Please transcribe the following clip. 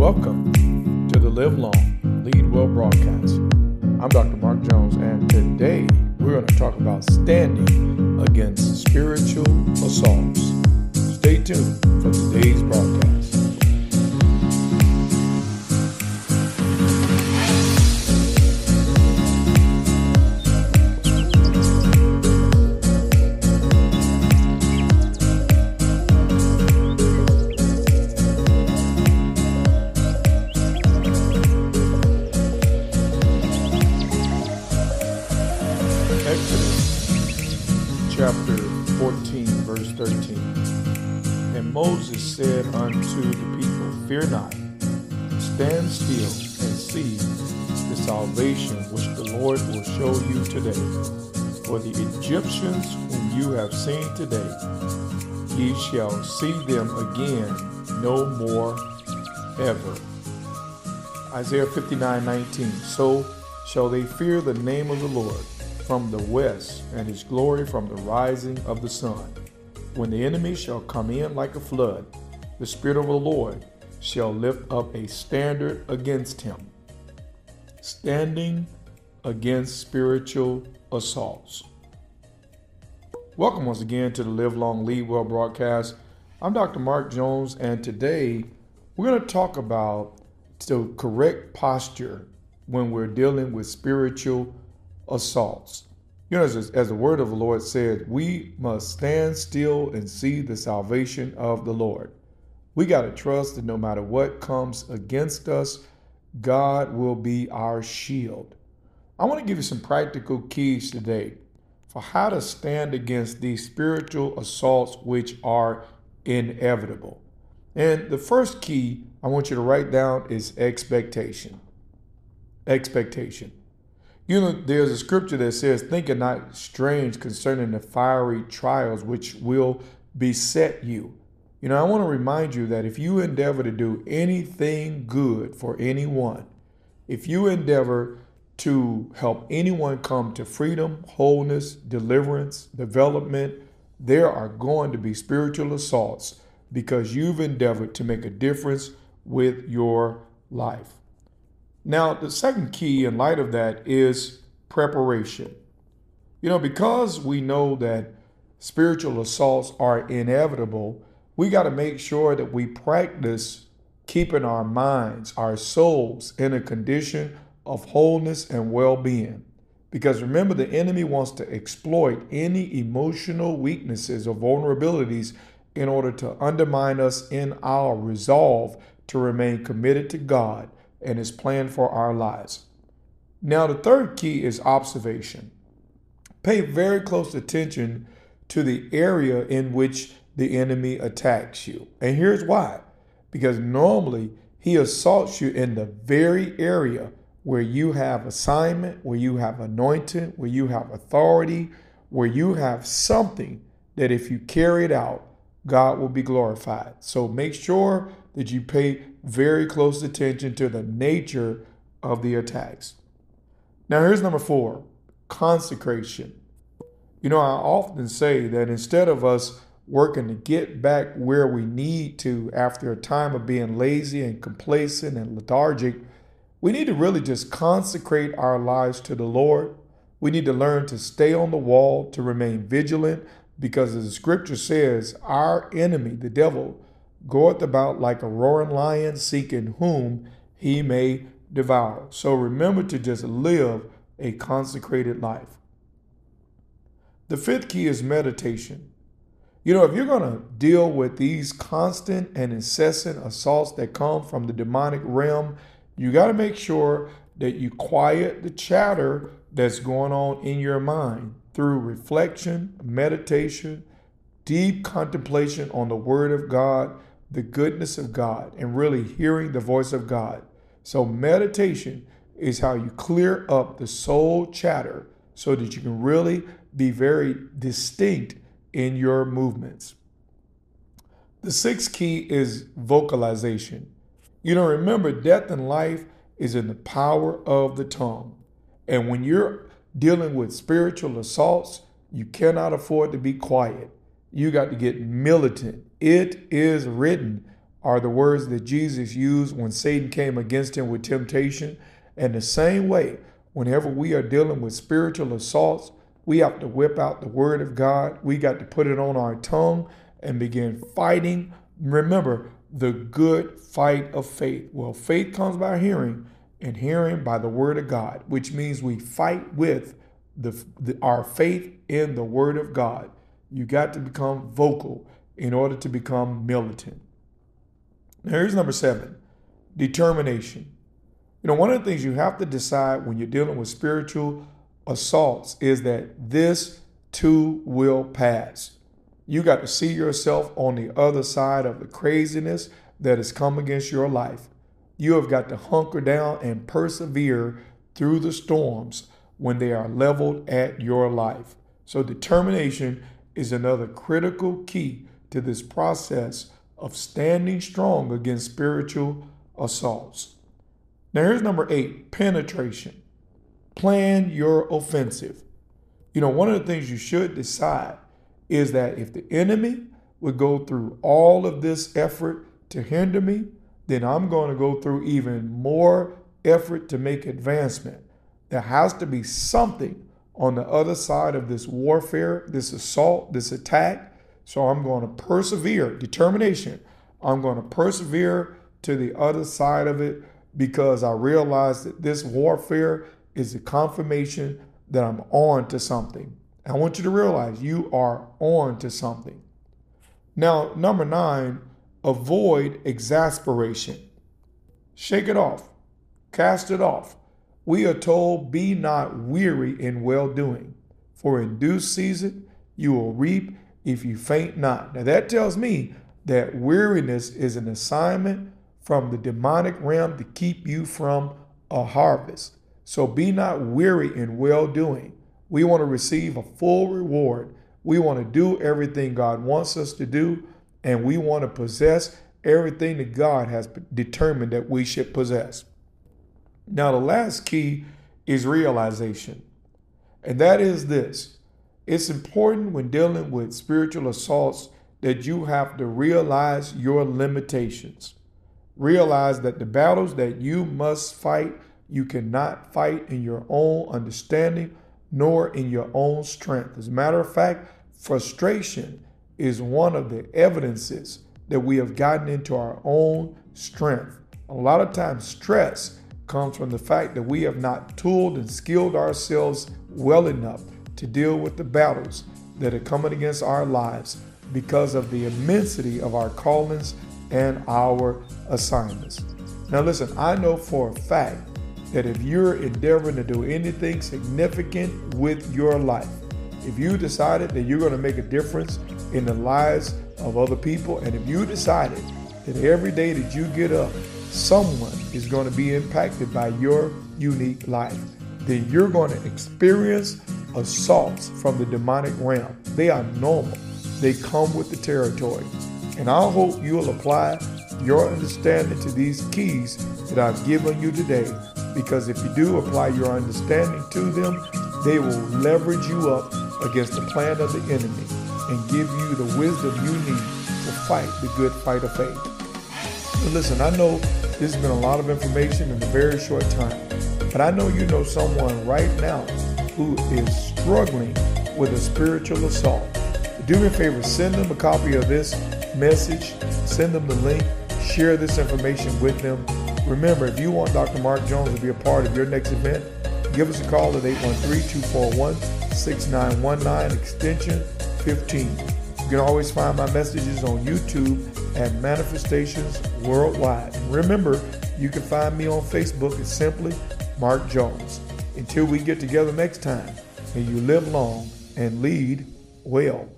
Welcome to the Live Long, Lead Well broadcast. I'm Dr. Mark Jones, and today we're going to talk about standing against spiritual assaults. Stay tuned for today's broadcast. Chapter 14, verse 13. And Moses said unto the people, Fear not, stand still and see the salvation which the Lord will show you today. For the Egyptians whom you have seen today, ye shall see them again no more ever. Isaiah 59 19. So shall they fear the name of the Lord from the west, and his glory from the rising of the sun. When the enemy shall come in like a flood, the Spirit of the Lord shall lift up a standard against him. Standing against spiritual assaults. Welcome once again to the Live Long Lead Well broadcast. I'm Dr. Mark Jones, and today we're going to talk about the correct posture when we're dealing with spiritual assaults. You know, as, as the word of the Lord said, we must stand still and see the salvation of the Lord. We got to trust that no matter what comes against us, God will be our shield. I want to give you some practical keys today for how to stand against these spiritual assaults which are inevitable. And the first key I want you to write down is expectation. Expectation. You know, there's a scripture that says, Think it not strange concerning the fiery trials which will beset you. You know, I want to remind you that if you endeavor to do anything good for anyone, if you endeavor to help anyone come to freedom, wholeness, deliverance, development, there are going to be spiritual assaults because you've endeavored to make a difference with your life. Now, the second key in light of that is preparation. You know, because we know that spiritual assaults are inevitable, we got to make sure that we practice keeping our minds, our souls in a condition of wholeness and well being. Because remember, the enemy wants to exploit any emotional weaknesses or vulnerabilities in order to undermine us in our resolve to remain committed to God and his plan for our lives. Now, the third key is observation. Pay very close attention to the area in which the enemy attacks you. And here's why because normally he assaults you in the very area where you have assignment, where you have anointing, where you have authority, where you have something that if you carry it out, God will be glorified. So make sure that you pay very close attention to the nature of the attacks. Now, here's number four consecration. You know, I often say that instead of us working to get back where we need to after a time of being lazy and complacent and lethargic, we need to really just consecrate our lives to the Lord. We need to learn to stay on the wall, to remain vigilant, because as the scripture says, our enemy, the devil, goeth about like a roaring lion, seeking whom he may devour. So remember to just live a consecrated life. The fifth key is meditation. You know, if you're going to deal with these constant and incessant assaults that come from the demonic realm, you got to make sure that you quiet the chatter that's going on in your mind through reflection, meditation, deep contemplation on the Word of God, the goodness of God, and really hearing the voice of God. So, meditation is how you clear up the soul chatter so that you can really be very distinct in your movements. The sixth key is vocalization. You know, remember, death and life is in the power of the tongue. And when you're dealing with spiritual assaults, you cannot afford to be quiet. You got to get militant. It is written, are the words that Jesus used when Satan came against him with temptation. And the same way, whenever we are dealing with spiritual assaults, we have to whip out the word of God. We got to put it on our tongue and begin fighting. Remember, the good fight of faith. Well, faith comes by hearing, and hearing by the word of God, which means we fight with the, the, our faith in the word of God. You got to become vocal in order to become militant. Now, here's number seven determination. You know, one of the things you have to decide when you're dealing with spiritual assaults is that this too will pass. You got to see yourself on the other side of the craziness that has come against your life. You have got to hunker down and persevere through the storms when they are leveled at your life. So, determination is another critical key to this process of standing strong against spiritual assaults. Now, here's number eight penetration. Plan your offensive. You know, one of the things you should decide is that if the enemy would go through all of this effort to hinder me, then I'm going to go through even more effort to make advancement. There has to be something on the other side of this warfare, this assault, this attack. So I'm going to persevere, determination. I'm going to persevere to the other side of it because I realize that this warfare is a confirmation that I'm on to something. I want you to realize you are on to something. Now, number nine, avoid exasperation. Shake it off, cast it off. We are told, Be not weary in well doing, for in due season you will reap if you faint not. Now, that tells me that weariness is an assignment from the demonic realm to keep you from a harvest. So be not weary in well doing. We want to receive a full reward. We want to do everything God wants us to do, and we want to possess everything that God has determined that we should possess. Now, the last key is realization, and that is this it's important when dealing with spiritual assaults that you have to realize your limitations. Realize that the battles that you must fight, you cannot fight in your own understanding nor in your own strength. As a matter of fact, frustration is one of the evidences that we have gotten into our own strength. A lot of times, stress comes from the fact that we have not tooled and skilled ourselves well enough to deal with the battles that are coming against our lives because of the immensity of our callings and our assignments. Now, listen, I know for a fact that if you're endeavoring to do anything significant with your life, if you decided that you're going to make a difference in the lives of other people, and if you decided that every day that you get up, someone is going to be impacted by your unique life, then you're going to experience assaults from the demonic realm. They are normal, they come with the territory. And I hope you'll apply your understanding to these keys that I've given you today because if you do apply your understanding to them, they will leverage you up against the plan of the enemy and give you the wisdom you need to fight the good fight of faith. But listen, I know this has been a lot of information in a very short time, but I know you know someone right now who is struggling with a spiritual assault. Do me a favor, send them a copy of this message, send them the link, share this information with them Remember, if you want Dr. Mark Jones to be a part of your next event, give us a call at 813-241-6919, extension 15. You can always find my messages on YouTube at Manifestations Worldwide. Remember, you can find me on Facebook at simply Mark Jones. Until we get together next time, may you live long and lead well.